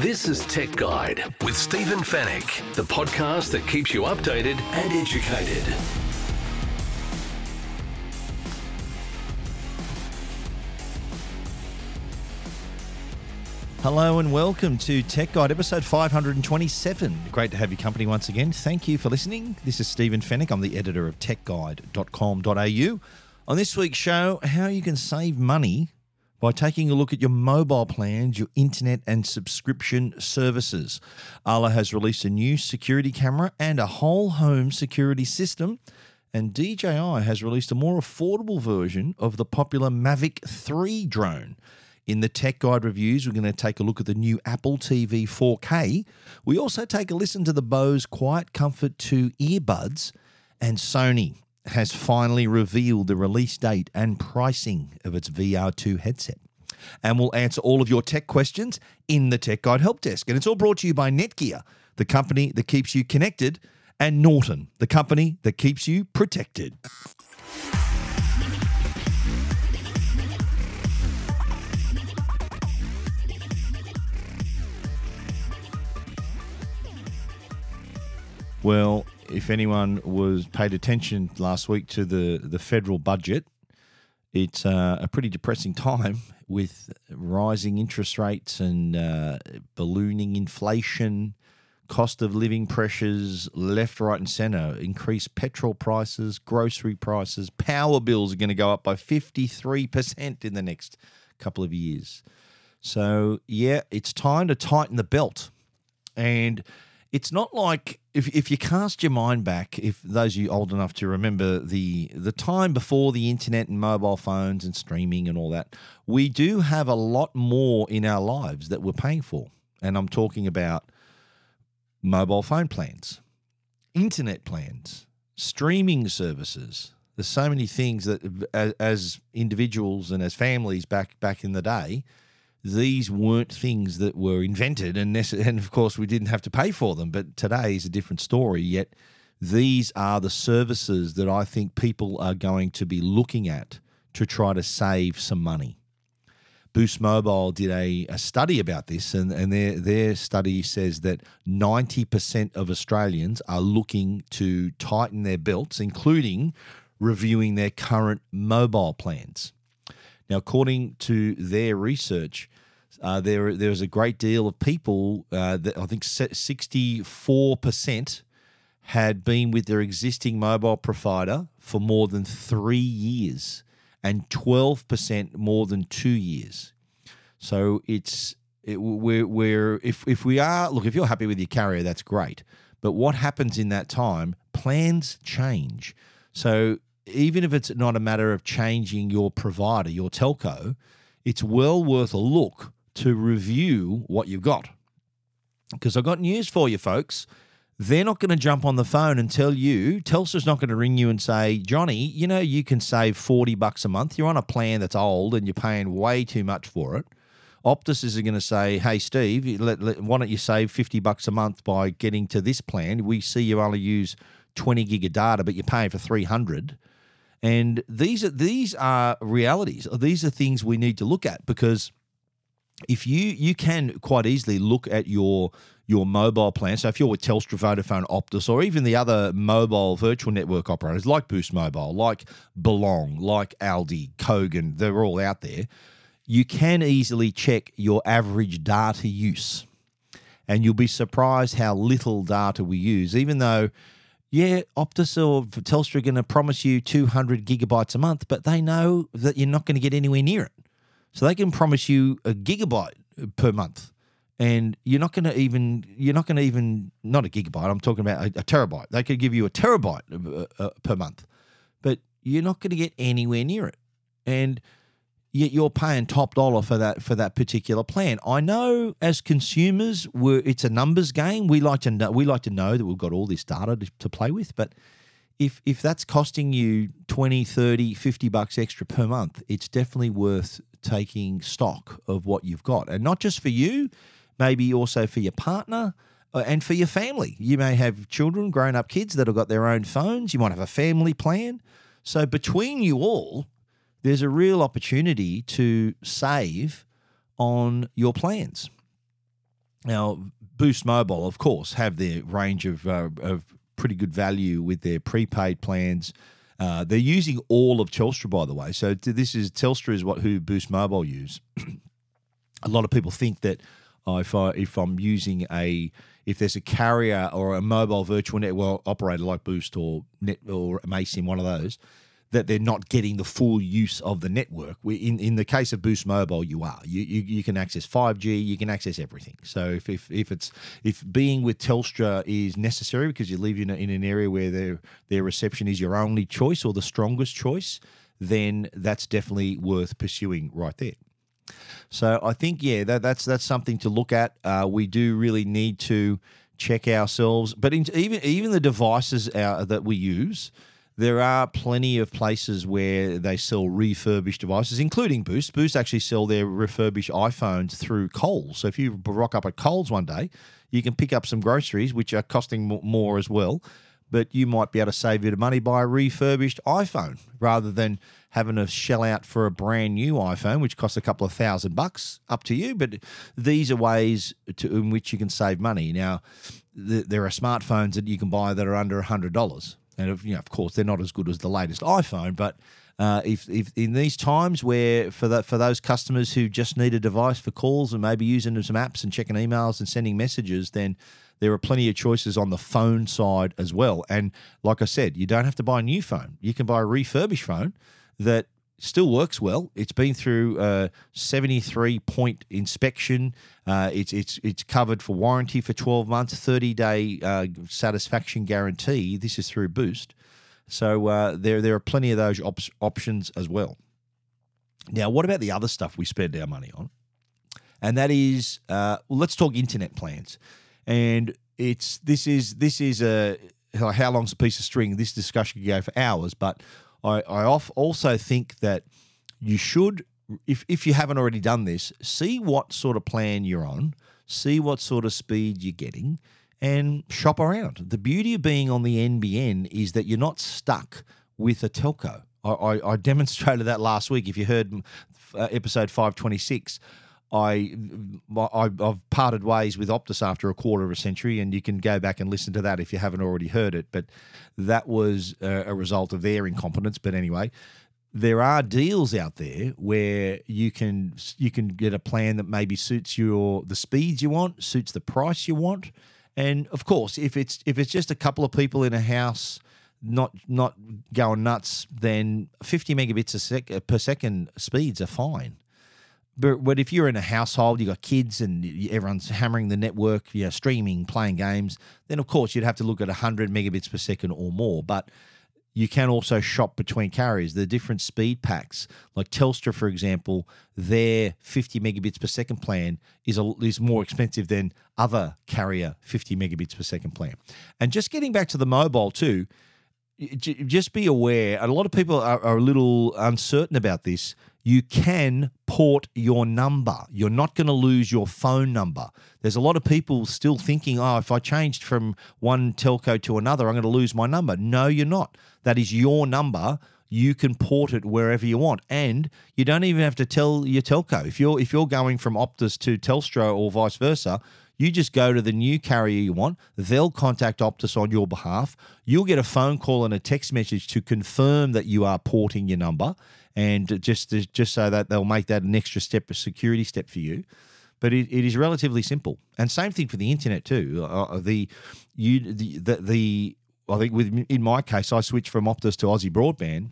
This is Tech Guide with Stephen Fenech, the podcast that keeps you updated and educated. Hello and welcome to Tech Guide episode 527. Great to have your company once again. Thank you for listening. This is Stephen Fenech. I'm the editor of techguide.com.au. On this week's show, how you can save money by taking a look at your mobile plans, your internet and subscription services. Arlo has released a new security camera and a whole home security system. And DJI has released a more affordable version of the popular Mavic 3 drone. In the Tech Guide reviews, we're going to take a look at the new Apple TV 4K. We also take a listen to the Bose Quiet Comfort 2 earbuds. And Sony has finally revealed the release date and pricing of its VR2 headset. And we'll answer all of your tech questions in the Tech Guide Help Desk. And it's all brought to you by Netgear, the company that keeps you connected, and Norton, the company that keeps you protected. Well, if anyone was paid attention last week to the, the federal budget, it's uh, a pretty depressing time with rising interest rates and uh, ballooning inflation, cost of living pressures, left, right, and centre, increased petrol prices, grocery prices, power bills are going to go up by 53% in the next couple of years. So, yeah, it's time to tighten the belt. And it's not like if, if you cast your mind back, if those of you old enough to remember the the time before the internet and mobile phones and streaming and all that, we do have a lot more in our lives that we're paying for. And I'm talking about mobile phone plans, internet plans, streaming services. There's so many things that as, as individuals and as families back back in the day, these weren't things that were invented, and, and of course, we didn't have to pay for them. But today is a different story. Yet, these are the services that I think people are going to be looking at to try to save some money. Boost Mobile did a, a study about this, and, and their, their study says that 90% of Australians are looking to tighten their belts, including reviewing their current mobile plans. Now, according to their research, uh, there there's a great deal of people uh, that I think 64% had been with their existing mobile provider for more than three years and 12% more than two years. So it's it, we're, we're if, if we are look if you're happy with your carrier that's great but what happens in that time plans change so even if it's not a matter of changing your provider your telco it's well worth a look to review what you've got. Because I've got news for you, folks. They're not going to jump on the phone and tell you, Telstra's not going to ring you and say, Johnny, you know, you can save 40 bucks a month. You're on a plan that's old and you're paying way too much for it. Optus is going to say, hey, Steve, let, let, why don't you save 50 bucks a month by getting to this plan? We see you only use 20 gig of data, but you're paying for 300. And these are, these are realities. These are things we need to look at because – if you you can quite easily look at your your mobile plan. So if you're with Telstra, Vodafone, Optus, or even the other mobile virtual network operators like Boost Mobile, like Belong, like Aldi, Kogan, they're all out there. You can easily check your average data use, and you'll be surprised how little data we use. Even though, yeah, Optus or Telstra are going to promise you 200 gigabytes a month, but they know that you're not going to get anywhere near it. So they can promise you a gigabyte per month, and you're not going to even you're not going to even not a gigabyte. I'm talking about a, a terabyte. They could give you a terabyte uh, uh, per month, but you're not going to get anywhere near it, and yet you're paying top dollar for that for that particular plan. I know as consumers, we're, it's a numbers game. We like to know, we like to know that we've got all this data to, to play with, but if if that's costing you 20 30 50 bucks extra per month it's definitely worth taking stock of what you've got and not just for you maybe also for your partner uh, and for your family. You may have children grown up kids that have got their own phones. You might have a family plan. So between you all there's a real opportunity to save on your plans. Now, Boost Mobile, of course, have their range of, uh, of pretty good value with their prepaid plans. Uh, they're using all of Telstra, by the way. So this is Telstra is what who Boost Mobile use. a lot of people think that uh, if I if I'm using a if there's a carrier or a mobile virtual network operator like Boost or Net or Amaysim, one of those, that they're not getting the full use of the network. In, in the case of Boost Mobile, you are. You, you, you can access 5G, you can access everything. So if, if, if it's if being with Telstra is necessary because you live in, a, in an area where their their reception is your only choice or the strongest choice, then that's definitely worth pursuing right there. So I think yeah, that, that's that's something to look at. Uh, we do really need to check ourselves, but in, even even the devices uh, that we use there are plenty of places where they sell refurbished devices, including Boost. Boost actually sell their refurbished iPhones through Coles. So if you rock up at Coles one day, you can pick up some groceries, which are costing more as well. But you might be able to save a bit of money by a refurbished iPhone rather than having to shell out for a brand new iPhone, which costs a couple of thousand bucks. Up to you. But these are ways to, in which you can save money. Now, there are smartphones that you can buy that are under a $100 and of, you know, of course, they're not as good as the latest iPhone, but uh, if, if in these times where for for those customers who just need a device for calls and maybe using some apps and checking emails and sending messages, then there are plenty of choices on the phone side as well. And like I said, you don't have to buy a new phone; you can buy a refurbished phone that still works well. It's been through a 73 point inspection. Uh, it's it's it's covered for warranty for 12 months, 30 day uh, satisfaction guarantee. This is through Boost, so uh, there there are plenty of those op- options as well. Now, what about the other stuff we spend our money on? And that is, uh, well, let's talk internet plans. And it's this is this is a how long's a piece of string? This discussion could go for hours, but I, I also think that you should, if, if you haven't already done this, see what sort of plan you're on, see what sort of speed you're getting, and shop around. The beauty of being on the NBN is that you're not stuck with a telco. I, I, I demonstrated that last week. If you heard uh, episode 526, I, I have parted ways with Optus after a quarter of a century, and you can go back and listen to that if you haven't already heard it. But that was a, a result of their incompetence. But anyway, there are deals out there where you can you can get a plan that maybe suits your the speeds you want, suits the price you want, and of course, if it's if it's just a couple of people in a house not not going nuts, then 50 megabits a sec, per second speeds are fine. But, but if you're in a household, you've got kids and everyone's hammering the network, you know, streaming, playing games, then of course you'd have to look at 100 megabits per second or more. But you can also shop between carriers. The different speed packs, like Telstra, for example, their 50 megabits per second plan is a, is more expensive than other carrier 50 megabits per second plan. And just getting back to the mobile too, just be aware. A lot of people are, are a little uncertain about this you can port your number. You're not going to lose your phone number. There's a lot of people still thinking, oh, if I changed from one telco to another, I'm going to lose my number. No, you're not. That is your number. You can port it wherever you want, and you don't even have to tell your telco if you're if you're going from Optus to Telstra or vice versa. You just go to the new carrier you want. They'll contact Optus on your behalf. You'll get a phone call and a text message to confirm that you are porting your number and just just so that they'll make that an extra step, a security step for you. But it, it is relatively simple, and same thing for the internet too. Uh, uh the you the, the the I think with in my case, I switched from Optus to Aussie Broadband,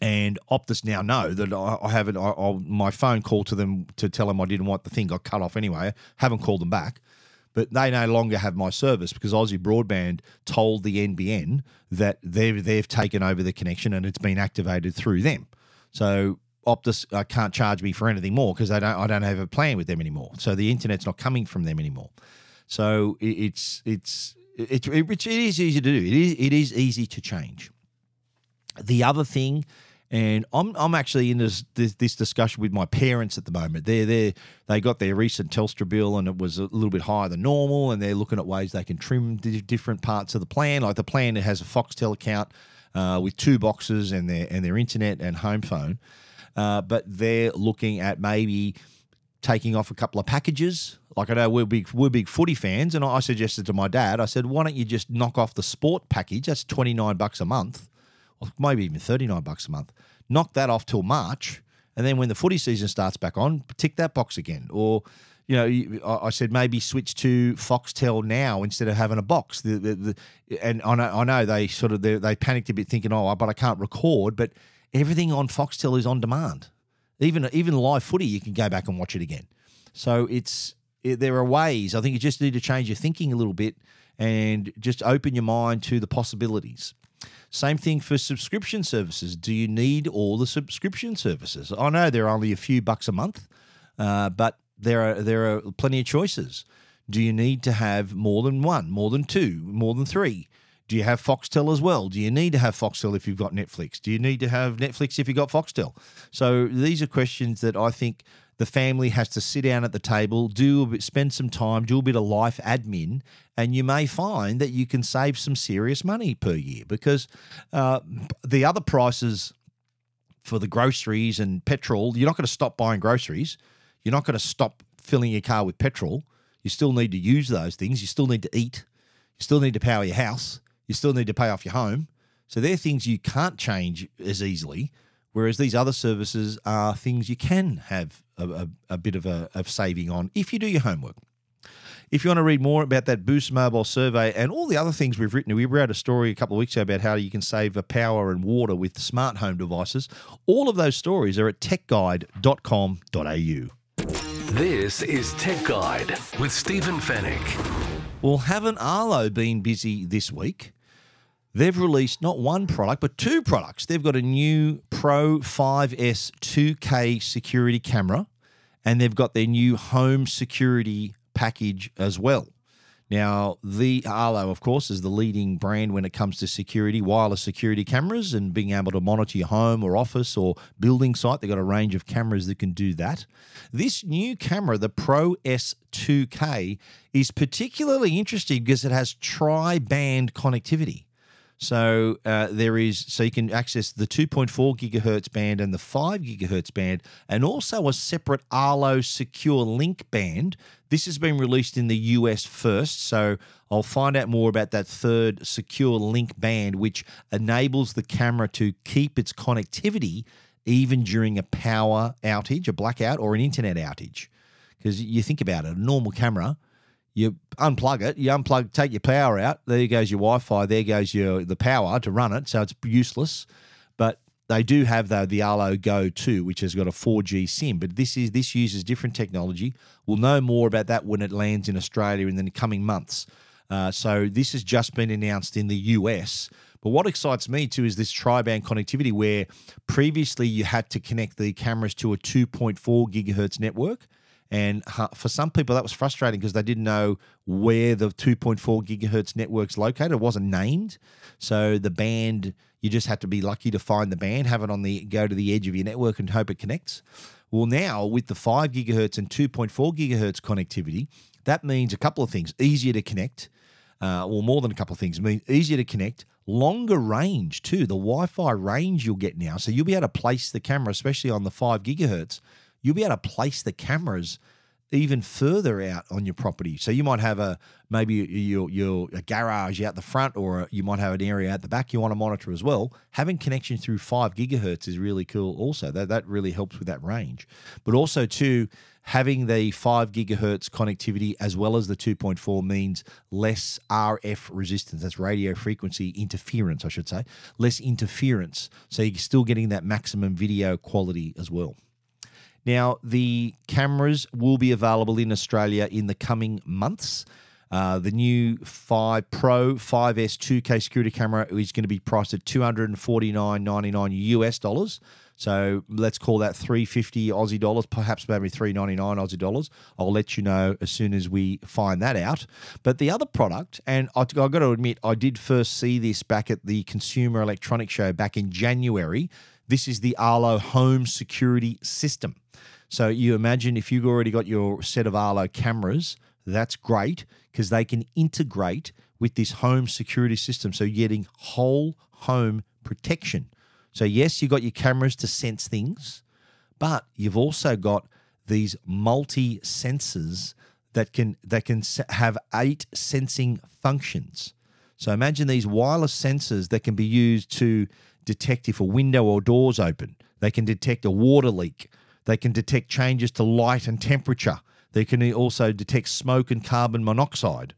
and Optus now know that I, haven't. I, I, my phone call to them to tell them I didn't want the thing got cut off anyway. Haven't called them back, but they no longer have my service because Aussie Broadband told the NBN that they've they've taken over the connection and it's been activated through them. So Optus uh, can't charge me for anything more because I don't I don't have a plan with them anymore. So the internet's not coming from them anymore. So it, it's it's it, it, it is easy to do. It is it is easy to change. The other thing and I'm I'm actually in this, this, this discussion with my parents at the moment. They're they they got their recent Telstra bill and it was a little bit higher than normal, and they're looking at ways they can trim different parts of the plan. Like the plan that has a Foxtel account uh, with two boxes and their and their internet and home phone, uh, but they're looking at maybe taking off a couple of packages Like I know we're big we're big footy fans, and I suggested to my dad, I said, why don't you just knock off the sport package? That's twenty nine bucks a month, maybe even thirty nine bucks a month. Knock that off till March, and then when the footy season starts back on, tick that box again. Or you know, I said maybe switch to Foxtel now instead of having a box. The, the, the, and I know, I know they sort of they, they panicked a bit, thinking, "Oh, but I can't record." But everything on Foxtel is on demand. Even even live footy, you can go back and watch it again. So it's it, there are ways. I think you just need to change your thinking a little bit and just open your mind to the possibilities. Same thing for subscription services. Do you need all the subscription services? I know they're only a few bucks a month, uh, but there are there are plenty of choices. Do you need to have more than one, more than two, more than three? Do you have Foxtel as well? Do you need to have Foxtel if you've got Netflix? Do you need to have Netflix if you've got Foxtel? So these are questions that I think the family has to sit down at the table, do a bit, spend some time, do a bit of life admin, and you may find that you can save some serious money per year because uh, the other prices for the groceries and petrol, you're not going to stop buying groceries. You're not going to stop filling your car with petrol. You still need to use those things. You still need to eat. You still need to power your house. You still need to pay off your home. So they're things you can't change as easily. Whereas these other services are things you can have a, a, a bit of a of saving on if you do your homework. If you want to read more about that Boost Mobile survey and all the other things we've written, we wrote a story a couple of weeks ago about how you can save power and water with smart home devices. All of those stories are at techguide.com.au. This is Tech Guide with Stephen Fenech. Well, haven't Arlo been busy this week? They've released not one product, but two products. They've got a new Pro 5S 2K security camera, and they've got their new home security package as well. Now, the Arlo, of course, is the leading brand when it comes to security, wireless security cameras, and being able to monitor your home or office or building site. They've got a range of cameras that can do that. This new camera, the Pro S2K, is particularly interesting because it has tri band connectivity. So uh, there is so you can access the 2.4 gigahertz band and the 5 gigahertz band, and also a separate Arlo Secure Link band. This has been released in the US first, so I'll find out more about that third Secure Link band, which enables the camera to keep its connectivity even during a power outage, a blackout, or an internet outage. Because you think about it, a normal camera you unplug it, you unplug, take your power out. There goes your Wi-Fi. There goes your the power to run it, so it's useless. But they do have though the Arlo Go 2, which has got a 4G SIM. But this is this uses different technology. We'll know more about that when it lands in Australia in the coming months. Uh, so this has just been announced in the US. But what excites me too is this tri-band connectivity, where previously you had to connect the cameras to a 2.4 gigahertz network. And for some people, that was frustrating because they didn't know where the 2.4 gigahertz network's located. It wasn't named. So the band, you just had to be lucky to find the band, have it on the, go to the edge of your network and hope it connects. Well, now with the 5 gigahertz and 2.4 gigahertz connectivity, that means a couple of things easier to connect, uh, or more than a couple of things, mean easier to connect, longer range too. The Wi Fi range you'll get now. So you'll be able to place the camera, especially on the 5 gigahertz you'll be able to place the cameras even further out on your property. So you might have a maybe your your a garage out the front, or you might have an area at the back you want to monitor as well. Having connection through five gigahertz is really cool. Also, that that really helps with that range. But also too, having the five gigahertz connectivity as well as the two point four means less RF resistance. That's radio frequency interference, I should say. Less interference, so you're still getting that maximum video quality as well. Now, the cameras will be available in Australia in the coming months. Uh, the new 5 Pro 5S 2K security camera is going to be priced at 249.99 US dollars. So let's call that 350 Aussie dollars, perhaps maybe 399 Aussie dollars. I'll let you know as soon as we find that out. But the other product, and I've got to admit, I did first see this back at the Consumer Electronics Show back in January. This is the Arlo Home Security System. So you imagine if you've already got your set of Arlo cameras, that's great because they can integrate with this home security system. So you're getting whole home protection. So, yes, you've got your cameras to sense things, but you've also got these multi sensors that can that can have eight sensing functions. So imagine these wireless sensors that can be used to detect if a window or door's open. They can detect a water leak. They can detect changes to light and temperature. They can also detect smoke and carbon monoxide.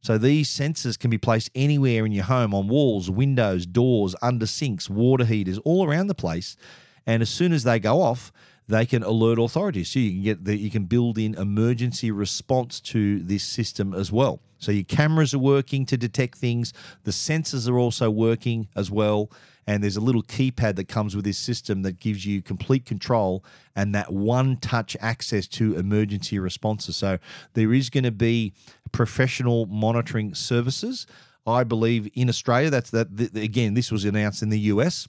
So these sensors can be placed anywhere in your home on walls, windows, doors, under sinks, water heaters, all around the place. And as soon as they go off, they can alert authorities. So you can get the, you can build in emergency response to this system as well. So your cameras are working to detect things. The sensors are also working as well. And there's a little keypad that comes with this system that gives you complete control and that one touch access to emergency responses. So there is going to be professional monitoring services. I believe in Australia, that's that th- again, this was announced in the US.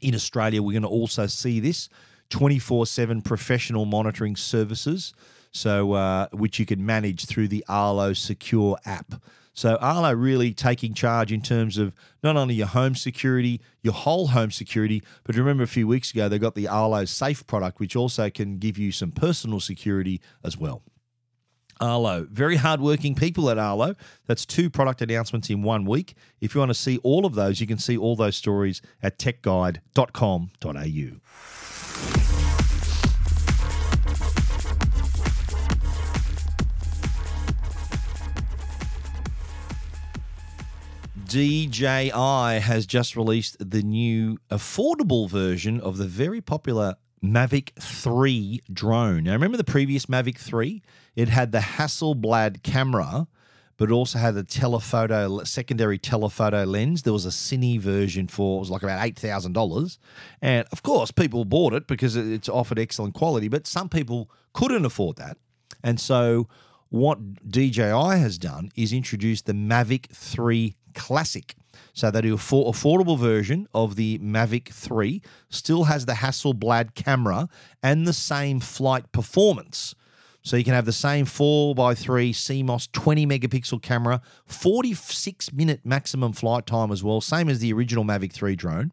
In Australia, we're going to also see this 24 7 professional monitoring services. So, uh, which you can manage through the Arlo Secure app. So Arlo really taking charge in terms of not only your home security, your whole home security, but remember a few weeks ago they got the Arlo Safe product, which also can give you some personal security as well. Arlo, very hardworking people at Arlo. That's two product announcements in one week. If you want to see all of those, you can see all those stories at techguide.com.au. DJI has just released the new affordable version of the very popular Mavic 3 drone. Now, remember the previous Mavic 3? It had the Hasselblad camera, but also had the telephoto, secondary telephoto lens. There was a Cine version for, it was like about $8,000. And of course, people bought it because it's offered excellent quality, but some people couldn't afford that. And so, what DJI has done is introduce the Mavic 3 Classic. So they do affordable version of the Mavic 3, still has the Hasselblad camera and the same flight performance. So you can have the same 4x3 CMOS 20 megapixel camera, 46 minute maximum flight time as well, same as the original Mavic 3 drone.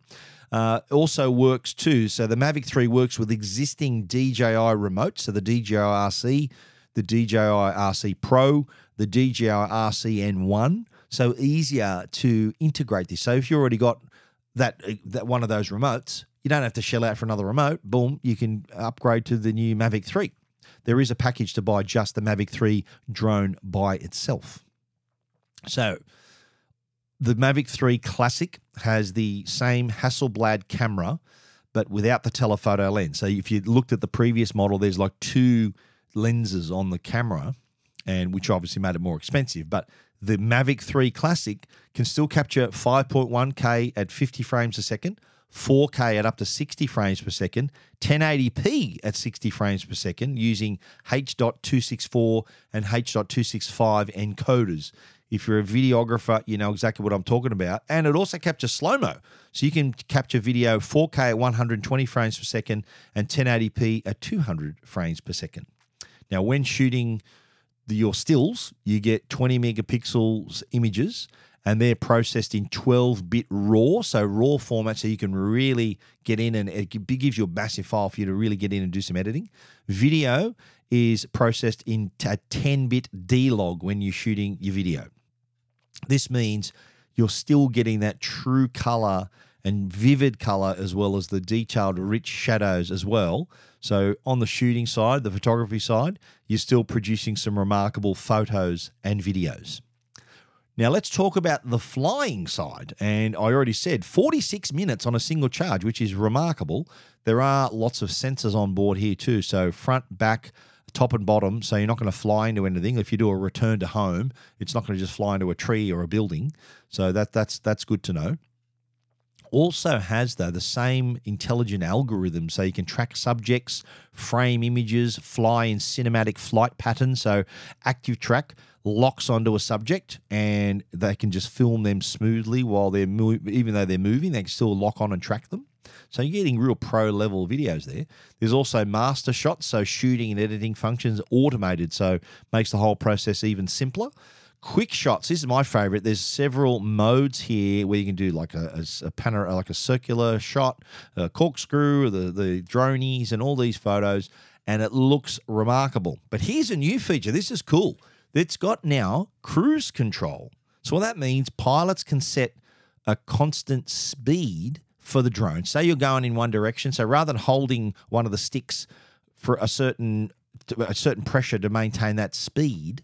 Uh, also works too. So the Mavic 3 works with existing DJI remotes, so the DJI RC, the DJI RC Pro, the DJI RC N1 so easier to integrate this. So if you already got that uh, that one of those remotes, you don't have to shell out for another remote. Boom, you can upgrade to the new Mavic 3. There is a package to buy just the Mavic 3 drone by itself. So the Mavic 3 Classic has the same Hasselblad camera, but without the telephoto lens. So if you looked at the previous model, there's like two lenses on the camera, and which obviously made it more expensive. But the Mavic 3 Classic can still capture 5.1K at 50 frames a second, 4K at up to 60 frames per second, 1080p at 60 frames per second using H.264 and H.265 encoders. If you're a videographer, you know exactly what I'm talking about. And it also captures slow mo. So you can capture video 4K at 120 frames per second and 1080p at 200 frames per second. Now, when shooting your stills, you get 20 megapixels images and they're processed in 12 bit RAW, so RAW format, so you can really get in and it gives you a massive file for you to really get in and do some editing. Video is processed in a 10 bit D log when you're shooting your video. This means you're still getting that true color and vivid color as well as the detailed, rich shadows as well. So, on the shooting side, the photography side, you're still producing some remarkable photos and videos. Now, let's talk about the flying side. And I already said 46 minutes on a single charge, which is remarkable. There are lots of sensors on board here, too. So, front, back, top and bottom. So, you're not going to fly into anything. If you do a return to home, it's not going to just fly into a tree or a building. So, that, that's, that's good to know also has though the same intelligent algorithm so you can track subjects frame images fly in cinematic flight patterns. So active track locks onto a subject and they can just film them smoothly while they're even though they're moving they can still lock on and track them. So you're getting real pro level videos there. There's also master shots so shooting and editing functions automated so makes the whole process even simpler quick shots this is my favorite there's several modes here where you can do like a, a, a panor- uh, like a circular shot a corkscrew the the dronies and all these photos and it looks remarkable. But here's a new feature. This is cool. It's got now cruise control. So what that means, pilots can set a constant speed for the drone. Say you're going in one direction, so rather than holding one of the sticks for a certain a certain pressure to maintain that speed,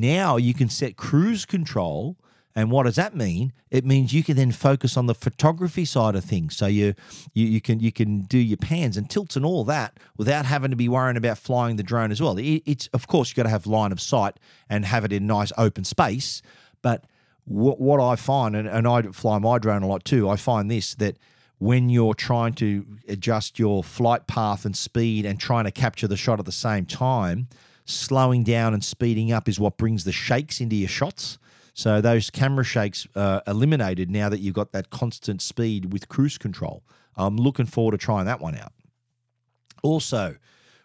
now you can set cruise control and what does that mean? It means you can then focus on the photography side of things. So you, you you can you can do your pans and tilts and all that without having to be worrying about flying the drone as well. It, it's of course you've got to have line of sight and have it in nice open space. But what, what I find, and, and I fly my drone a lot too, I find this that when you're trying to adjust your flight path and speed and trying to capture the shot at the same time, slowing down and speeding up is what brings the shakes into your shots. So those camera shakes are eliminated now that you've got that constant speed with cruise control. I'm looking forward to trying that one out. Also,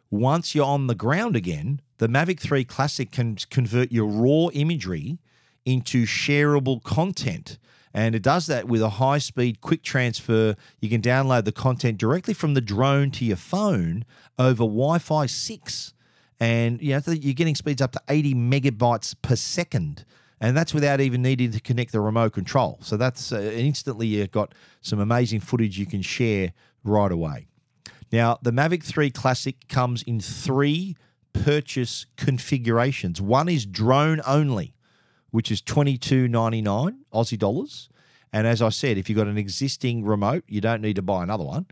once you're on the ground again, the Mavic 3 Classic can convert your raw imagery into shareable content. And it does that with a high speed, quick transfer. You can download the content directly from the drone to your phone over Wi Fi 6. And you know, you're getting speeds up to 80 megabytes per second and that's without even needing to connect the remote control. So that's uh, instantly you've got some amazing footage you can share right away. Now, the Mavic 3 Classic comes in three purchase configurations. One is drone only, which is $22.99 Aussie dollars. And as I said, if you've got an existing remote, you don't need to buy another one.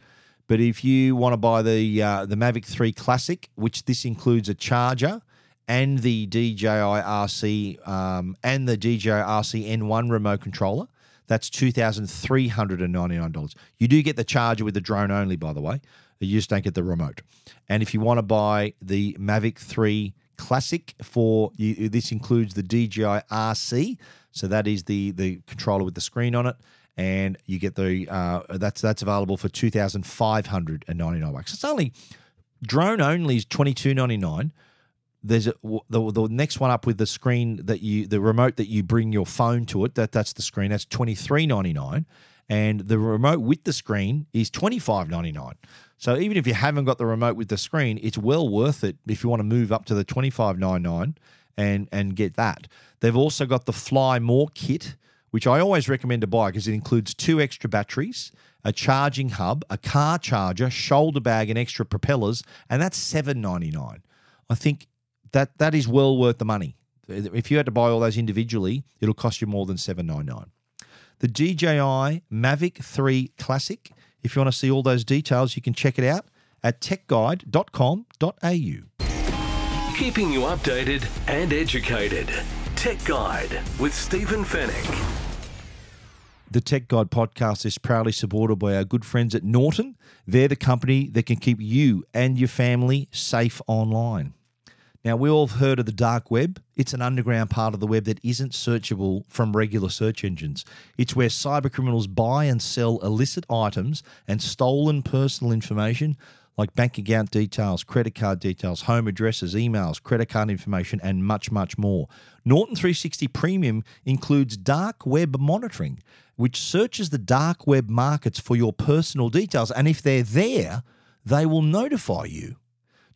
But if you want to buy the uh, the Mavic 3 Classic, which this includes a charger and the DJI RC um, and the DJI RC N1 remote controller. That's $2,399. You do get the charger with the drone only, by the way. You just don't get the remote. And if you want to buy the Mavic 3 Classic for you, this includes the DJI RC. So that is the the controller with the screen on it. And you get the uh, that's that's available for two thousand five hundred and ninety nine bucks. It's only drone only is twenty two ninety nine there's a, the, the next one up with the screen that you the remote that you bring your phone to it that that's the screen that's 23.99 and the remote with the screen is 25.99 so even if you haven't got the remote with the screen it's well worth it if you want to move up to the 25.99 and and get that. They've also got the fly more kit which I always recommend to buy because it includes two extra batteries, a charging hub, a car charger, shoulder bag, and extra propellers, and that's seven ninety nine. I think that that is well worth the money. If you had to buy all those individually, it'll cost you more than seven nine nine. The DJI Mavic 3 Classic. If you want to see all those details, you can check it out at techguide.com.au. Keeping you updated and educated. Tech Guide with Stephen Fenech. The Tech Guide podcast is proudly supported by our good friends at Norton. They're the company that can keep you and your family safe online. Now, we all have heard of the dark web. It's an underground part of the web that isn't searchable from regular search engines. It's where cybercriminals buy and sell illicit items and stolen personal information like bank account details, credit card details, home addresses, emails, credit card information, and much, much more. Norton 360 Premium includes dark web monitoring, which searches the dark web markets for your personal details. And if they're there, they will notify you.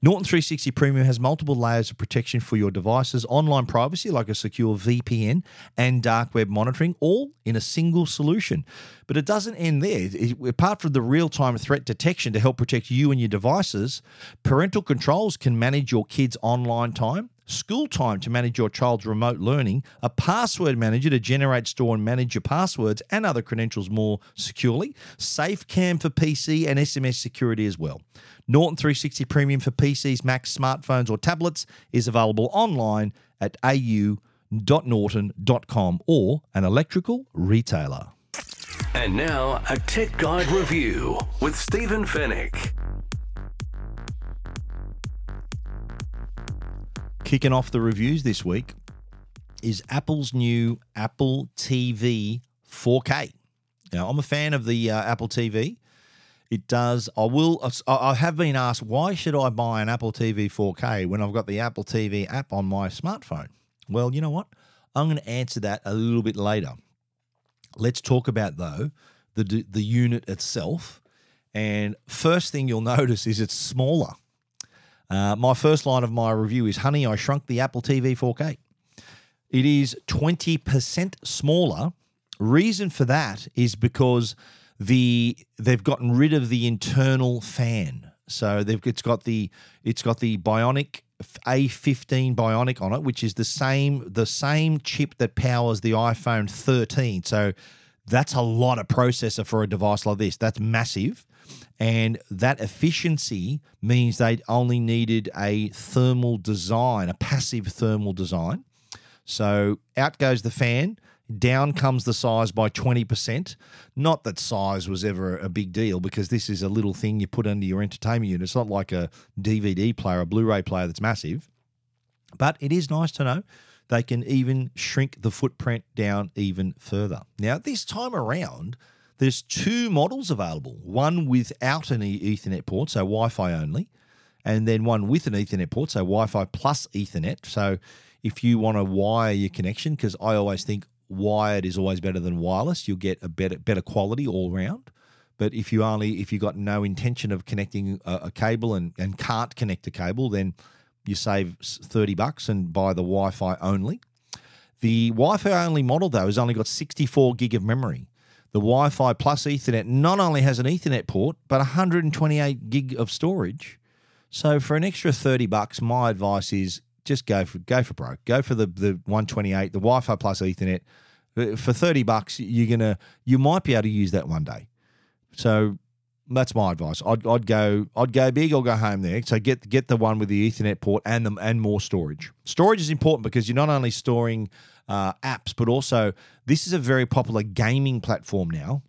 Norton 360 Premium has multiple layers of protection for your devices, online privacy like a secure VPN, and dark web monitoring, all in a single solution. But it doesn't end there. apart from the real time threat detection to help protect you and your devices, parental controls can manage your kids' online time school time to manage your child's remote learning, a password manager to generate, store, and manage your passwords and other credentials more securely, SafeCam for PC and SMS security as well. Norton 360 Premium for PCs, Macs, smartphones, or tablets is available online at au.norton.com or an electrical retailer. And now, a Tech Guide review with Stephen Fenech. Kicking off the reviews this week is Apple's new Apple TV 4K. Now, I'm a fan of the uh, Apple TV. It does. I will. I have been asked why should I buy an Apple TV 4K when I've got the Apple TV app on my smartphone. Well, you know what? I'm going to answer that a little bit later. Let's talk about though the the unit itself. And first thing you'll notice is it's smaller. Uh, my first line of my review is Honey, I shrunk the Apple TV 4K. It is 20% smaller. Reason for that is because the they've gotten rid of the internal fan. So they've it's got the it's got the Bionic A15 Bionic on it, which is the same the same chip that powers the iPhone 13. So that's a lot of processor for a device like this. That's massive. And that efficiency means they only needed a thermal design, a passive thermal design. So out goes the fan, down comes the size by 20%. Not that size was ever a big deal because this is a little thing you put under your entertainment unit. It's not like a DVD player, a Blu ray player that's massive. But it is nice to know they can even shrink the footprint down even further. Now, this time around, there's two models available one without an Ethernet port, so Wi Fi only, and then one with an Ethernet port, so Wi Fi plus Ethernet. So if you want to wire your connection, because I always think wired is always better than wireless, you'll get a better better quality all round. But if you only if you got no intention of connecting a, a cable and, and can't connect a cable, then you save 30 bucks and buy the Wi-Fi only. The Wi-Fi only model though has only got 64 gig of memory. The Wi-Fi plus Ethernet not only has an Ethernet port, but 128 gig of storage. So for an extra 30 bucks, my advice is just go for go for broke. Go for the the 128, the Wi-Fi plus Ethernet. Uh, for 30 bucks, you're gonna you might be able to use that one day. So that's my advice. I'd, I'd go I'd go big or go home there. So get get the one with the Ethernet port and the, and more storage. Storage is important because you're not only storing uh, apps, but also this is a very popular gaming platform now.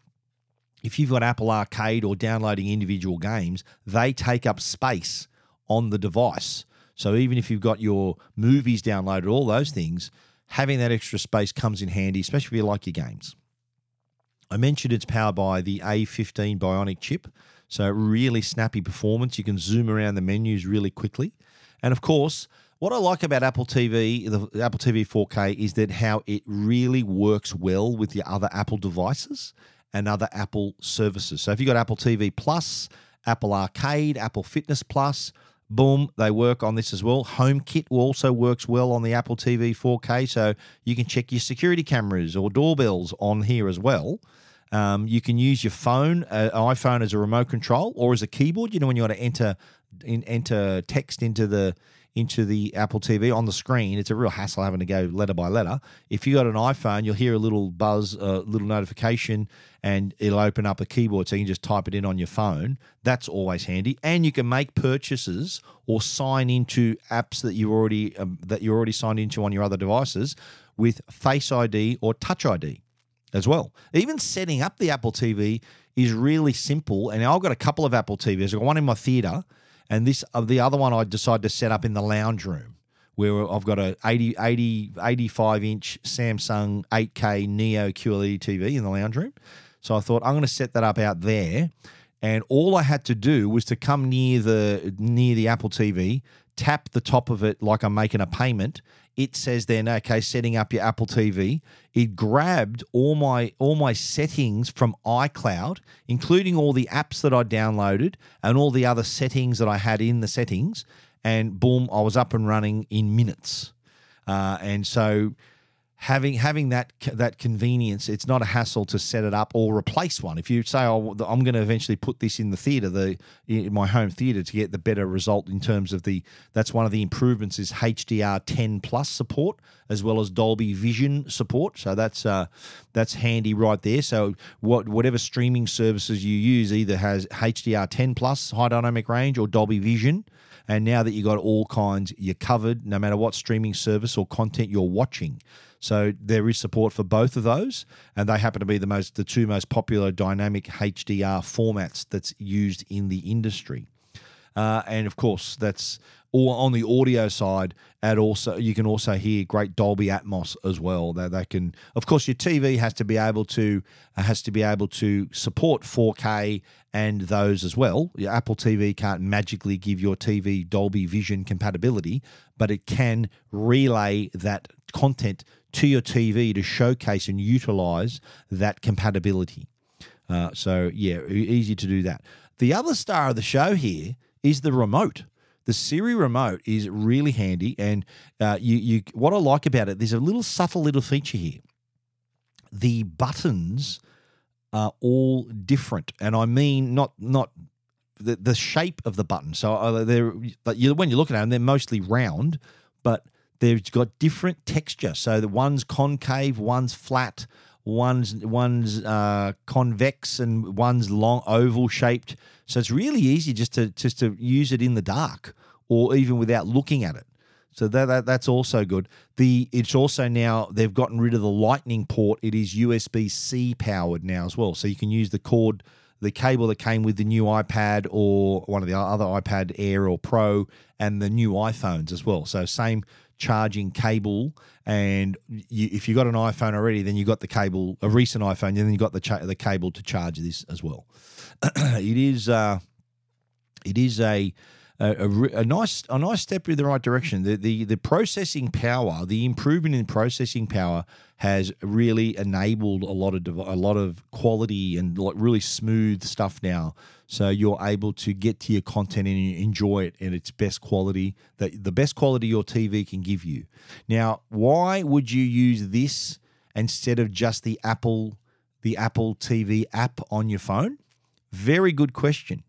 If you've got Apple Arcade or downloading individual games, they take up space on the device. So even if you've got your movies downloaded, all those things, having that extra space comes in handy, especially if you like your games. I mentioned it's powered by the A15 Bionic chip, so really snappy performance. You can zoom around the menus really quickly. And of course, what I like about Apple TV, the Apple TV 4K, is that how it really works well with your other Apple devices and other Apple services. So if you've got Apple TV Plus, Apple Arcade, Apple Fitness Plus, Boom, they work on this as well. HomeKit also works well on the Apple TV 4K, so you can check your security cameras or doorbells on here as well. Um, you can use your phone, uh, iPhone, as a remote control or as a keyboard. You know when you want to enter in, enter text into the into the Apple TV on the screen. It's a real hassle having to go letter by letter. If you got an iPhone, you'll hear a little buzz, a little notification, and it'll open up a keyboard so you can just type it in on your phone. That's always handy. And you can make purchases or sign into apps that you already um, that you're already signed into on your other devices with Face ID or Touch ID as well. Even setting up the Apple TV is really simple. And I've got a couple of Apple TVs. I've got one in my theater and this uh, the other one I decided to set up in the lounge room where I've got a 80, 80 85 inch Samsung 8K Neo QLED TV in the lounge room. So I thought I'm going to set that up out there, and all I had to do was to come near the near the Apple TV, tap the top of it like I'm making a payment. It says then, okay, setting up your Apple TV. It grabbed all my all my settings from iCloud, including all the apps that I downloaded and all the other settings that I had in the settings, and boom, I was up and running in minutes. Uh, and so having having that that convenience it's not a hassle to set it up or replace one. If you say oh, i'm going to eventually put this in the theater the in my home theater to get the better result in terms of the that's one of the improvements is hdr 10 plus support as well as dolby vision support. So that's uh that's handy right there. So what whatever streaming services you use either has hdr 10 plus high dynamic range or dolby vision. And now that you've got all kinds you're covered no matter what streaming service or content you're watching so there is support for both of those, and they happen to be the most the two most popular dynamic HDR formats that's used in the industry. Uh, and of course, that's all on the audio side. And also, you can also hear great Dolby Atmos as well. That they can, of course, your TV has to be able to has to be able to support 4K and those as well. Your Apple TV can't magically give your TV Dolby Vision compatibility, but it can relay that content to your TV to showcase and utilize that compatibility. Uh, so, yeah, easy to do that. The other star of the show here is the remote. The Siri remote is really handy, and uh, you you what I like about it. There's a little subtle little feature here. The buttons are all different, and I mean not not the, the shape of the button. So uh, they're you, when you're looking at them, they're mostly round, but they've got different texture. So the one's concave, one's flat, one's one's uh, convex, and one's long oval shaped. So it's really easy just to just to use it in the dark or even without looking at it. So that, that that's also good. The it's also now they've gotten rid of the lightning port. It is USB C powered now as well. So you can use the cord, the cable that came with the new iPad or one of the other iPad Air or Pro and the new iPhones as well. So same charging cable, and you, if you've got an iPhone already, then you've got the cable, a recent iPhone, and then you got the cha- the cable to charge this as well. it is uh, it is a a, a, nice a nice step in the right direction. The, the the processing power, the improvement in processing power has really enabled a lot of a lot of quality and really smooth stuff now. So you're able to get to your content and enjoy it in its best quality, that the best quality your TV can give you. Now, why would you use this instead of just the Apple the Apple TV app on your phone? Very good question.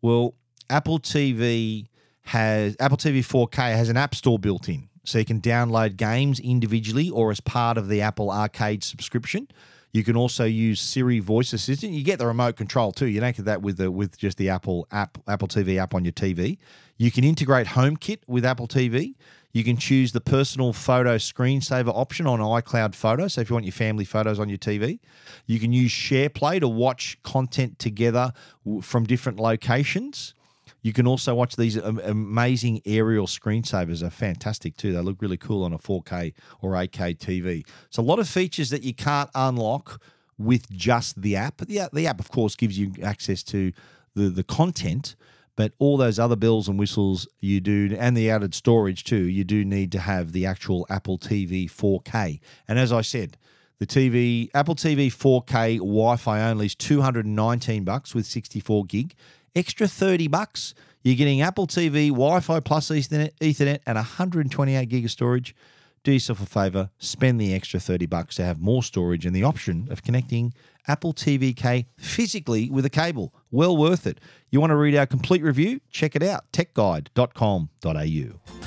Well, Apple TV has Apple TV 4K has an app store built in, so you can download games individually or as part of the Apple Arcade subscription. You can also use Siri Voice Assistant. You get the remote control too. You don't get that with the with just the Apple app, Apple TV app on your TV. You can integrate HomeKit with Apple TV. You can choose the personal photo screensaver option on iCloud Photo. So if you want your family photos on your TV, you can use SharePlay to watch content together from different locations. You can also watch these amazing aerial screensavers. are fantastic too. They look really cool on a 4K or 8K TV. So a lot of features that you can't unlock with just the app. The, the app, of course, gives you access to the, the content, but all those other bells and whistles you do, and the added storage too, you do need to have the actual Apple TV 4K. And as I said, the TV Apple TV 4K Wi-Fi only is 219 bucks with 64 gig extra 30 bucks, you're getting Apple TV, Wi-Fi plus Ethernet, Ethernet and 128 gig of storage. Do yourself a favor, spend the extra 30 bucks to have more storage and the option of connecting Apple TV K physically with a cable. Well worth it. You want to read our complete review? Check it out, techguide.com.au.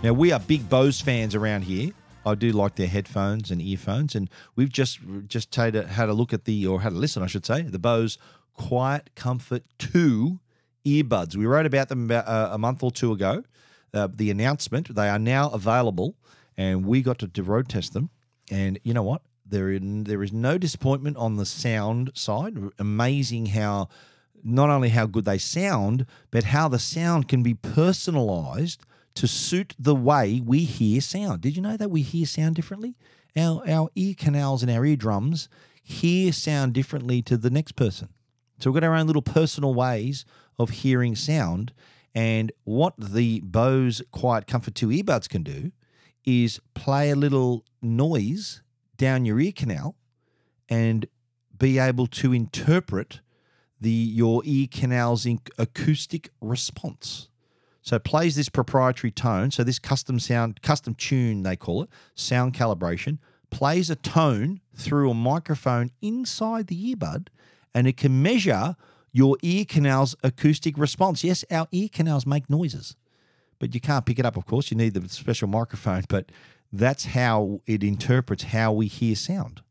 Now we are big Bose fans around here. I do like their headphones and earphones, and we've just just had a, had a look at the or had a listen, I should say, the Bose Quiet Comfort Two earbuds. We wrote about them about uh, a month or two ago. Uh, the announcement they are now available, and we got to, to road test them. And you know what? There in, there is no disappointment on the sound side. Amazing how not only how good they sound, but how the sound can be personalized to suit the way we hear sound. Did you know that we hear sound differently? Our, our ear canals and our eardrums hear sound differently to the next person. So we've got our own little personal ways of hearing sound. And what the Bose Quiet Comfort 2 earbuds can do is play a little noise down your ear canal and be able to interpret the your ear canal's acoustic response. So it plays this proprietary tone. So this custom sound, custom tune, they call it, sound calibration, plays a tone through a microphone inside the earbud, and it can measure your ear canal's acoustic response. Yes, our ear canals make noises, but you can't pick it up, of course. You need the special microphone, but that's how it interprets how we hear sound.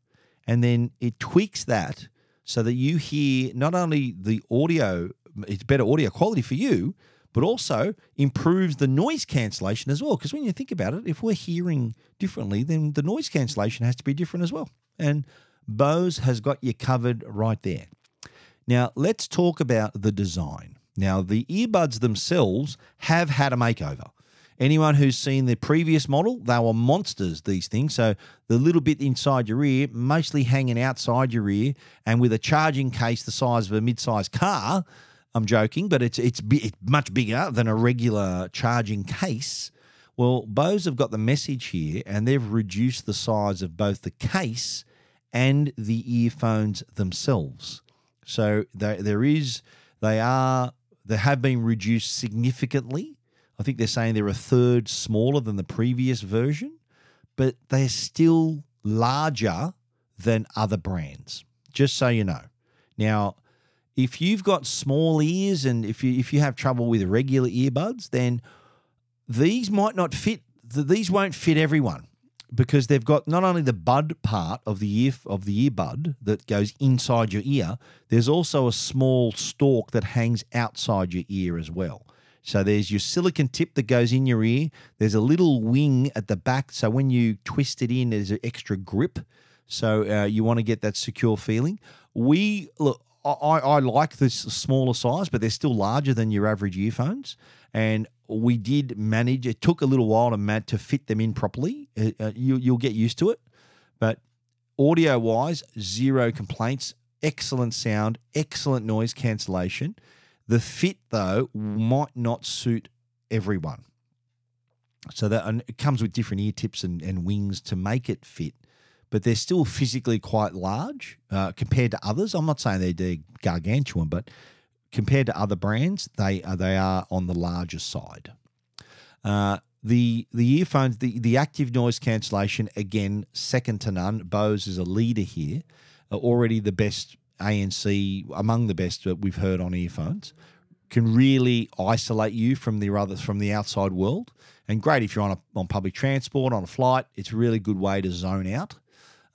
And then it tweaks that so that you hear not only the audio, it's better audio quality for you, but also improves the noise cancellation as well. Because when you think about it, if we're hearing differently, then the noise cancellation has to be different as well. And Bose has got you covered right there. Now, let's talk about the design. Now, the earbuds themselves have had a makeover. Anyone who's seen the previous model, they were monsters, these things. So the little bit inside your ear, mostly hanging outside your ear, and with a charging case the size of a mid sized car, I'm joking, but it's it's, it's much bigger than a regular charging case. Well, Bose have got the message here and they've reduced the size of both the case and the earphones themselves. So there, there is, they are, they have been reduced significantly. I think they're saying they're a third smaller than the previous version, but they're still larger than other brands, just so you know. Now, if you've got small ears and if you if you have trouble with regular earbuds, then these might not fit. These won't fit everyone because they've got not only the bud part of the ear of the earbud that goes inside your ear. There's also a small stalk that hangs outside your ear as well. So there's your silicon tip that goes in your ear. There's a little wing at the back, so when you twist it in, there's an extra grip. So uh, you want to get that secure feeling. We look. I, I like this smaller size, but they're still larger than your average earphones. And we did manage. It took a little while to mat to fit them in properly. Uh, uh you, you'll get used to it, but audio wise, zero complaints. Excellent sound, excellent noise cancellation. The fit though might not suit everyone. So that and it comes with different ear tips and, and wings to make it fit but they're still physically quite large uh, compared to others. I'm not saying they're, gargantuan, but compared to other brands, they are, they are on the larger side. Uh, the the earphones, the, the active noise cancellation, again, second to none. Bose is a leader here, uh, already the best ANC, among the best that we've heard on earphones. Can really isolate you from the other from the outside world, and great if you're on a, on public transport on a flight. It's a really good way to zone out.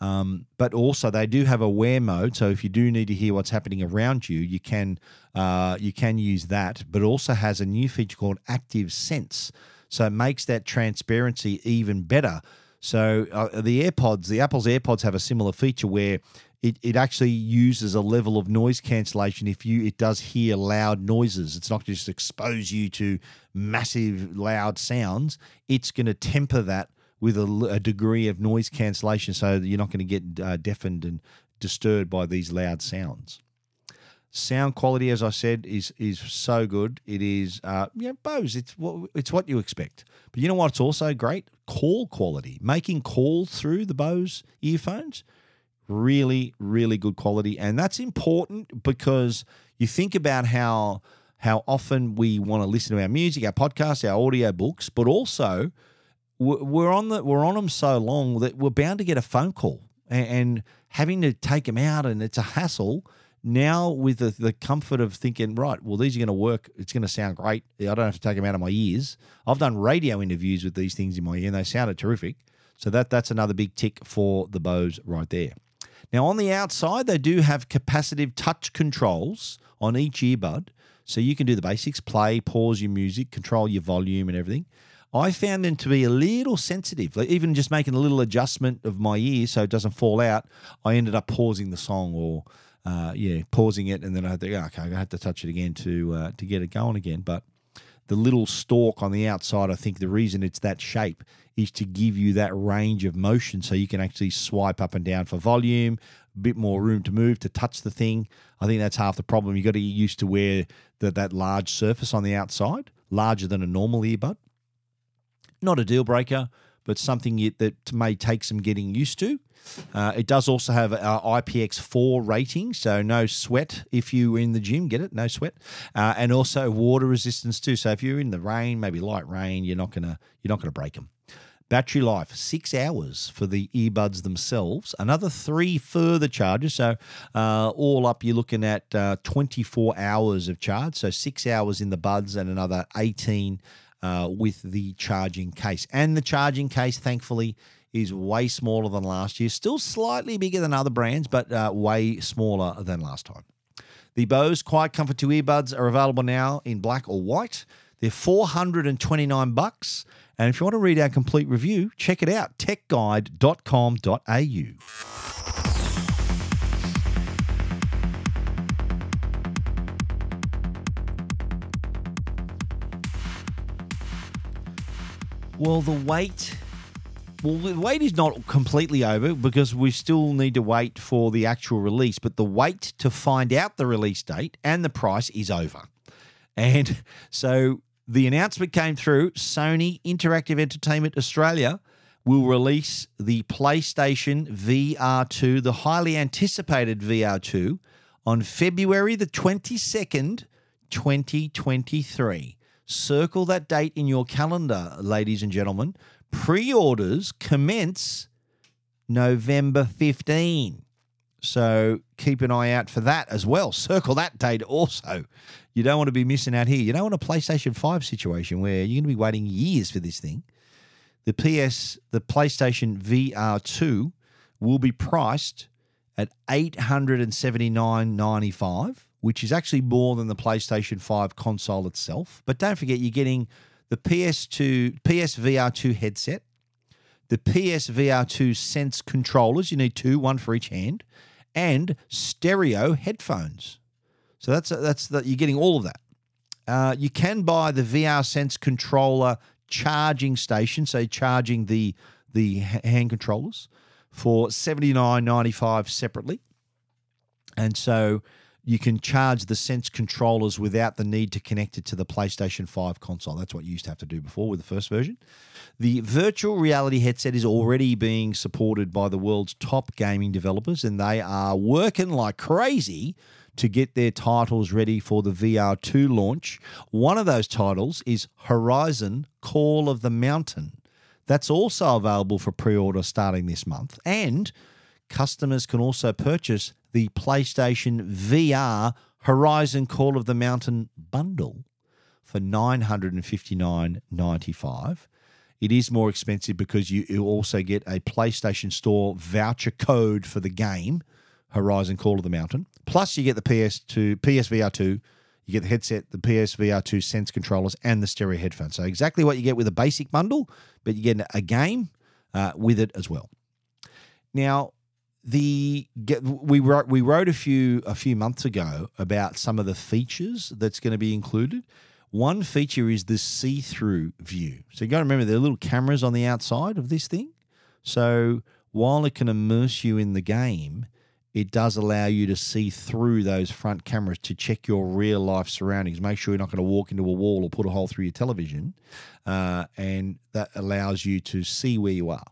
Um, but also they do have a wear mode, so if you do need to hear what's happening around you, you can uh, you can use that. But also has a new feature called Active Sense, so it makes that transparency even better. So uh, the AirPods, the Apple's AirPods have a similar feature where it, it actually uses a level of noise cancellation if you it does hear loud noises. It's not just expose you to massive loud sounds. It's going to temper that with a, a degree of noise cancellation so you're not going to get uh, deafened and disturbed by these loud sounds. Sound quality, as I said, is is so good. It is, uh, yeah, Bose. It's what it's what you expect. But you know what's also great? Call quality. Making calls through the Bose earphones, really, really good quality, and that's important because you think about how how often we want to listen to our music, our podcasts, our audio books, but also we're on the we're on them so long that we're bound to get a phone call and, and having to take them out and it's a hassle now with the, the comfort of thinking right well these are going to work. It's going to sound great. I don't have to take them out of my ears. I've done radio interviews with these things in my ear and they sounded terrific. So that that's another big tick for the Bose right there. Now on the outside they do have capacitive touch controls on each earbud. So you can do the basics play pause your music control your volume and everything I found them to be a little sensitive. Like even just making a little adjustment of my ear so it doesn't fall out, I ended up pausing the song or uh, yeah, pausing it, and then I had to go, okay, I had to touch it again to uh, to get it going again. But the little stalk on the outside, I think the reason it's that shape is to give you that range of motion, so you can actually swipe up and down for volume, a bit more room to move to touch the thing. I think that's half the problem. You got to get used to wear the, that large surface on the outside, larger than a normal earbud. Not a deal breaker, but something that may take some getting used to. Uh, it does also have our IPX4 rating, so no sweat if you're in the gym, get it, no sweat, uh, and also water resistance too. So if you're in the rain, maybe light rain, you're not gonna you're not gonna break them. Battery life six hours for the earbuds themselves. Another three further charges. So uh, all up, you're looking at uh, 24 hours of charge. So six hours in the buds and another 18 uh, with the charging case. And the charging case, thankfully, is way smaller than last year. Still slightly bigger than other brands, but uh, way smaller than last time. The Bose Quiet Comfort 2 earbuds are available now in black or white. They're 429 bucks. And if you want to read our complete review, check it out techguide.com.au. Well, the wait. Well, the wait is not completely over because we still need to wait for the actual release, but the wait to find out the release date and the price is over. And so the announcement came through Sony Interactive Entertainment Australia will release the PlayStation VR2, the highly anticipated VR2, on February the 22nd, 2023. Circle that date in your calendar, ladies and gentlemen. Pre orders commence November 15. So keep an eye out for that as well. Circle that date also. You don't want to be missing out here. You don't want a PlayStation 5 situation where you're going to be waiting years for this thing. The PS, the PlayStation VR2 will be priced at $879.95, which is actually more than the PlayStation 5 console itself. But don't forget, you're getting the PS2, PSVR2 headset, the PSVR2 Sense controllers. You need two, one for each hand, and stereo headphones. So that's that's that you're getting all of that. Uh, you can buy the VR Sense controller charging station, so charging the the hand controllers for seventy nine ninety five separately, and so you can charge the Sense controllers without the need to connect it to the PlayStation 5 console. That's what you used to have to do before with the first version. The virtual reality headset is already being supported by the world's top gaming developers, and they are working like crazy to get their titles ready for the VR2 launch. One of those titles is Horizon Call of the Mountain. That's also available for pre order starting this month. And customers can also purchase the PlayStation VR Horizon Call of the Mountain bundle for $959.95. It is more expensive because you, you also get a PlayStation Store voucher code for the game, Horizon Call of the Mountain. Plus, you get the PS2, PSVR 2, you get the headset, the PSVR 2 Sense controllers, and the stereo headphones. So, exactly what you get with a basic bundle, but you get a game uh, with it as well. Now, the we wrote we wrote a few a few months ago about some of the features that's going to be included. One feature is the see-through view. So you got to remember there are little cameras on the outside of this thing. So while it can immerse you in the game, it does allow you to see through those front cameras to check your real life surroundings. Make sure you're not going to walk into a wall or put a hole through your television, uh, and that allows you to see where you are.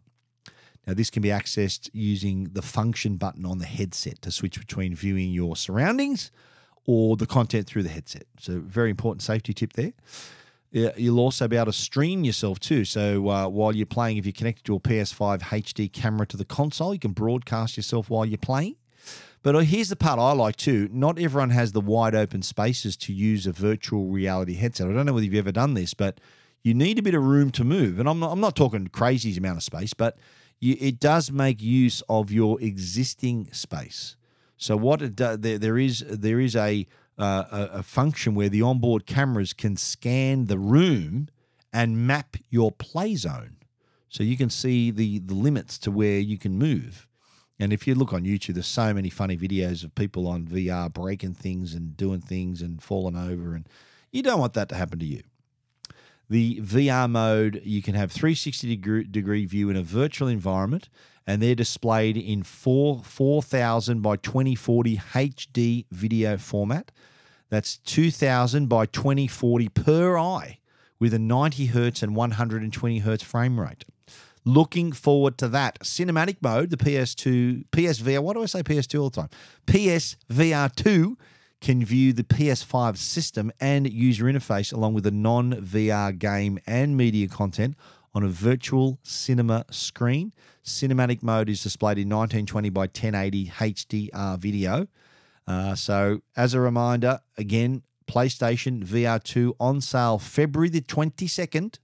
Now, this can be accessed using the function button on the headset to switch between viewing your surroundings or the content through the headset. So, very important safety tip there. You'll also be able to stream yourself too. So, uh, while you're playing, if you connect your PS5 HD camera to the console, you can broadcast yourself while you're playing. But uh, here's the part I like too. Not everyone has the wide open spaces to use a virtual reality headset. I don't know whether you've ever done this, but you need a bit of room to move. And I'm not, I'm not talking crazy amount of space, but you, it does make use of your existing space. So what it does, there, there is there is a, uh, a a function where the onboard cameras can scan the room and map your play zone, so you can see the the limits to where you can move. And if you look on YouTube, there's so many funny videos of people on VR breaking things and doing things and falling over, and you don't want that to happen to you. The VR mode, you can have 360 degree, degree view in a virtual environment, and they're displayed in 4 4000 by 2040 HD video format. That's 2000 by 2040 per eye with a 90 hertz and 120 hertz frame rate. Looking forward to that. Cinematic mode, the PS2, PSVR, why do I say PS2 all the time? PSVR 2 can view the PS5 system and user interface along with a non VR game and media content on a virtual cinema screen. Cinematic mode is displayed in 1920 by 1080 HDR video. Uh, so, as a reminder, again, PlayStation VR 2 on sale February the 22nd,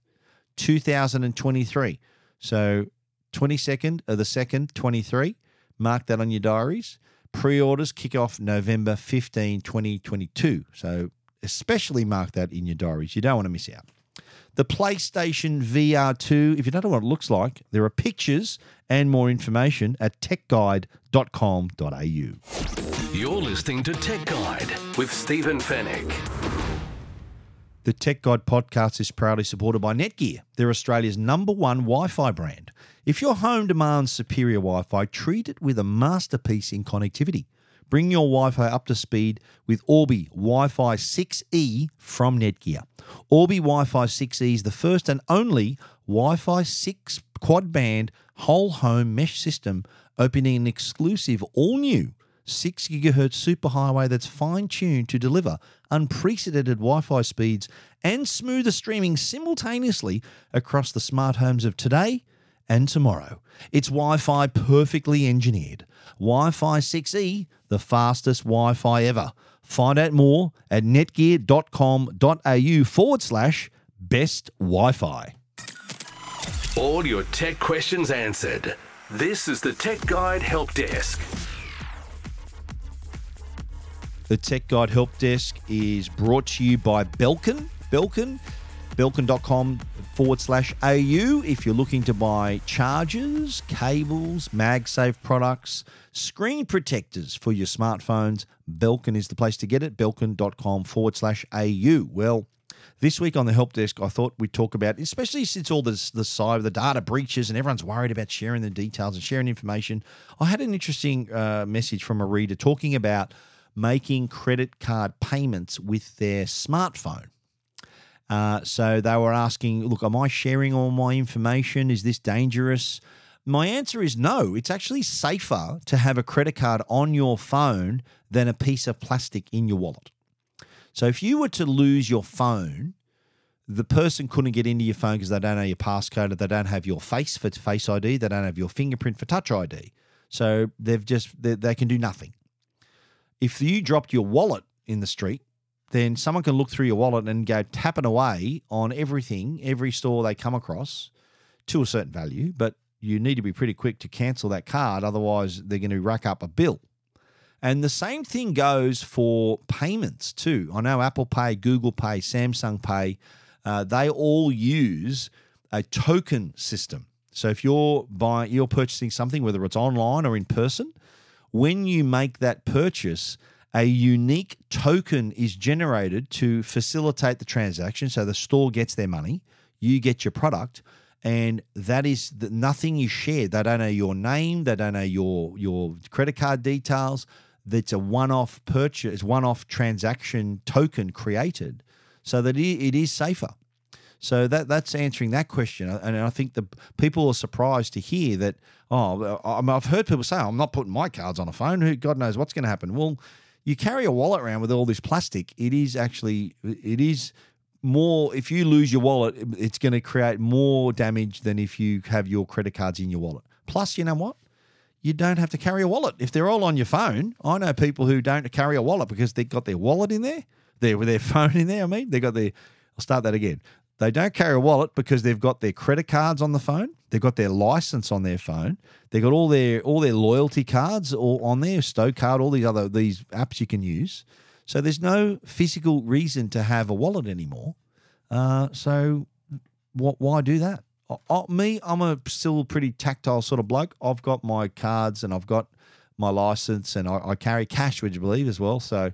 2023. So, 22nd of the 2nd, 23. Mark that on your diaries. Pre orders kick off November 15, 2022. So, especially mark that in your diaries. You don't want to miss out. The PlayStation VR 2, if you don't know what it looks like, there are pictures and more information at techguide.com.au. You're listening to Tech Guide with Stephen Fenech. The Tech Guide podcast is proudly supported by Netgear. They're Australia's number one Wi Fi brand. If your home demands superior Wi Fi, treat it with a masterpiece in connectivity. Bring your Wi Fi up to speed with Orbi Wi Fi 6E from Netgear. Orbi Wi Fi 6E is the first and only Wi Fi 6 quad band whole home mesh system, opening an exclusive all new 6 gigahertz superhighway that's fine tuned to deliver unprecedented Wi Fi speeds and smoother streaming simultaneously across the smart homes of today and tomorrow. It's Wi Fi perfectly engineered. Wi Fi 6E, the fastest Wi Fi ever. Find out more at netgear.com.au forward slash best Wi Fi. All your tech questions answered. This is the Tech Guide Help Desk. The Tech Guide Help Desk is brought to you by Belkin. Belkin, belkin.com forward slash AU. If you're looking to buy chargers, cables, MagSafe products, screen protectors for your smartphones, Belkin is the place to get it. Belkin.com forward slash AU. Well, this week on the help desk, I thought we'd talk about, especially since all this the cyber, the data breaches and everyone's worried about sharing the details and sharing information. I had an interesting uh, message from a reader talking about making credit card payments with their smartphone. Uh, so they were asking, look, am I sharing all my information? Is this dangerous? My answer is no. It's actually safer to have a credit card on your phone than a piece of plastic in your wallet. So if you were to lose your phone, the person couldn't get into your phone because they don't know your passcode, or they don't have your face for Face ID, they don't have your fingerprint for Touch ID. So they've just they, they can do nothing. If you dropped your wallet in the street, then someone can look through your wallet and go tapping away on everything, every store they come across to a certain value, but you need to be pretty quick to cancel that card, otherwise they're going to rack up a bill. And the same thing goes for payments too. I know Apple Pay, Google Pay, Samsung Pay, uh, they all use a token system. So if you're buying, you're purchasing something, whether it's online or in person, when you make that purchase, a unique token is generated to facilitate the transaction. So the store gets their money, you get your product, and that is nothing is shared. They don't know your name, they don't know your your credit card details. That's a one-off purchase, one-off transaction token created, so that it is safer. So that that's answering that question, and I think the people are surprised to hear that. Oh, I mean, I've heard people say, oh, "I'm not putting my cards on a phone." Who God knows what's going to happen? Well, you carry a wallet around with all this plastic. It is actually it is more. If you lose your wallet, it's going to create more damage than if you have your credit cards in your wallet. Plus, you know what? You don't have to carry a wallet if they're all on your phone. I know people who don't carry a wallet because they've got their wallet in there, their their phone in there. I mean, they got their. I'll start that again. They don't carry a wallet because they've got their credit cards on the phone. They've got their license on their phone. They've got all their all their loyalty cards all on there, Stocard, all these other these apps you can use. So there's no physical reason to have a wallet anymore. Uh, so what? Why do that? Uh, me, I'm a still pretty tactile sort of bloke. I've got my cards and I've got my license and I, I, carry cash, would you believe, as well. So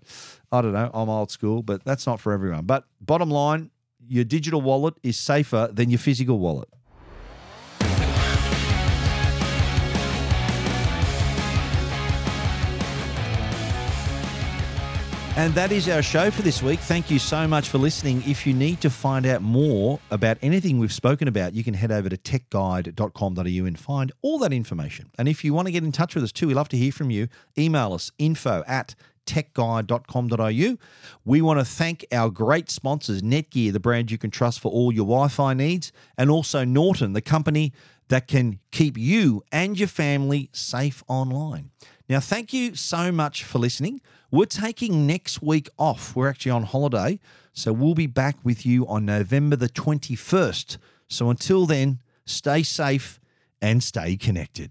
I don't know. I'm old school, but that's not for everyone. But bottom line, your digital wallet is safer than your physical wallet. And that is our show for this week. Thank you so much for listening. If you need to find out more about anything we've spoken about, you can head over to techguide.com.au and find all that information. And if you want to get in touch with us too, we love to hear from you. Email us info at techguide.com.au. We want to thank our great sponsors, Netgear, the brand you can trust for all your Wi Fi needs, and also Norton, the company that can keep you and your family safe online. Now, thank you so much for listening. We're taking next week off. We're actually on holiday. So we'll be back with you on November the 21st. So until then, stay safe and stay connected.